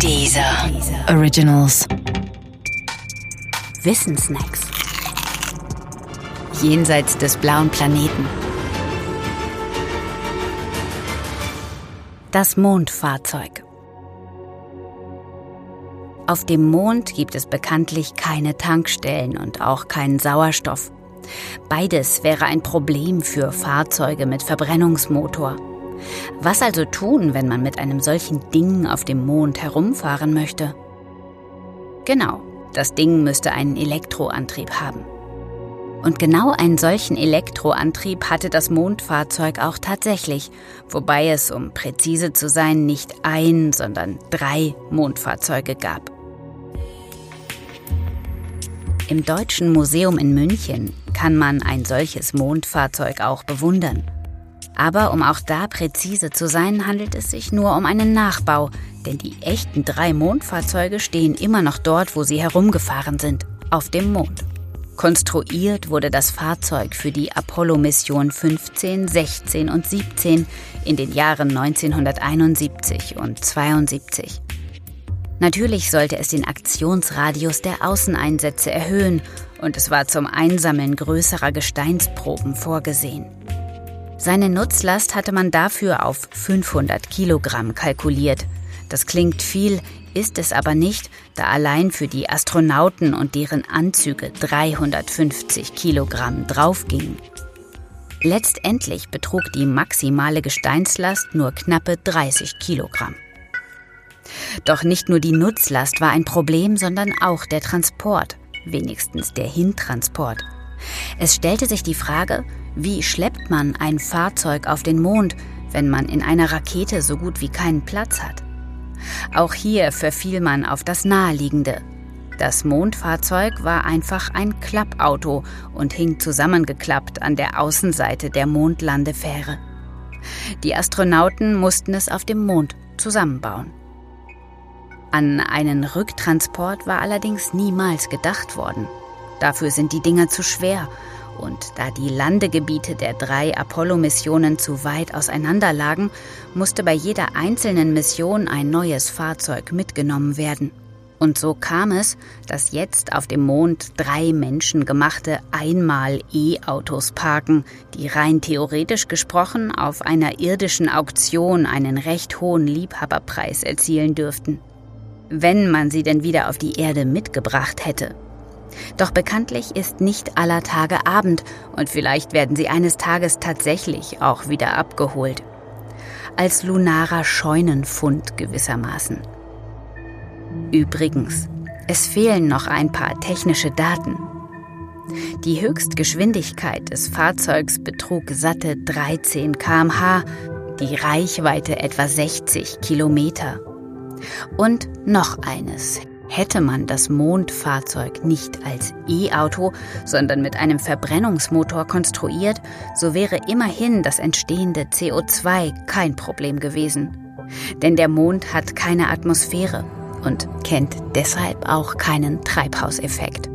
Dieser Originals. Wissensnacks. Jenseits des blauen Planeten. Das Mondfahrzeug. Auf dem Mond gibt es bekanntlich keine Tankstellen und auch keinen Sauerstoff. Beides wäre ein Problem für Fahrzeuge mit Verbrennungsmotor. Was also tun, wenn man mit einem solchen Ding auf dem Mond herumfahren möchte? Genau, das Ding müsste einen Elektroantrieb haben. Und genau einen solchen Elektroantrieb hatte das Mondfahrzeug auch tatsächlich, wobei es, um präzise zu sein, nicht ein, sondern drei Mondfahrzeuge gab. Im Deutschen Museum in München kann man ein solches Mondfahrzeug auch bewundern. Aber um auch da präzise zu sein, handelt es sich nur um einen Nachbau, denn die echten drei Mondfahrzeuge stehen immer noch dort, wo sie herumgefahren sind, auf dem Mond. Konstruiert wurde das Fahrzeug für die Apollo-Mission 15, 16 und 17 in den Jahren 1971 und 72. Natürlich sollte es den Aktionsradius der Außeneinsätze erhöhen und es war zum Einsammeln größerer Gesteinsproben vorgesehen. Seine Nutzlast hatte man dafür auf 500 Kilogramm kalkuliert. Das klingt viel, ist es aber nicht, da allein für die Astronauten und deren Anzüge 350 Kilogramm draufgingen. Letztendlich betrug die maximale Gesteinslast nur knappe 30 Kilogramm. Doch nicht nur die Nutzlast war ein Problem, sondern auch der Transport, wenigstens der Hintransport. Es stellte sich die Frage, wie schleppt man ein Fahrzeug auf den Mond, wenn man in einer Rakete so gut wie keinen Platz hat? Auch hier verfiel man auf das Naheliegende. Das Mondfahrzeug war einfach ein Klappauto und hing zusammengeklappt an der Außenseite der Mondlandefähre. Die Astronauten mussten es auf dem Mond zusammenbauen. An einen Rücktransport war allerdings niemals gedacht worden. Dafür sind die Dinger zu schwer und da die Landegebiete der drei Apollo-Missionen zu weit auseinander lagen, musste bei jeder einzelnen Mission ein neues Fahrzeug mitgenommen werden. Und so kam es, dass jetzt auf dem Mond drei menschengemachte Einmal-E-Autos parken, die rein theoretisch gesprochen auf einer irdischen Auktion einen recht hohen Liebhaberpreis erzielen dürften. Wenn man sie denn wieder auf die Erde mitgebracht hätte. Doch bekanntlich ist nicht aller Tage Abend und vielleicht werden sie eines Tages tatsächlich auch wieder abgeholt. Als lunarer Scheunenfund gewissermaßen. Übrigens, es fehlen noch ein paar technische Daten. Die Höchstgeschwindigkeit des Fahrzeugs betrug satte 13 km/h, die Reichweite etwa 60 Kilometer. Und noch eines. Hätte man das Mondfahrzeug nicht als E-Auto, sondern mit einem Verbrennungsmotor konstruiert, so wäre immerhin das entstehende CO2 kein Problem gewesen. Denn der Mond hat keine Atmosphäre und kennt deshalb auch keinen Treibhauseffekt.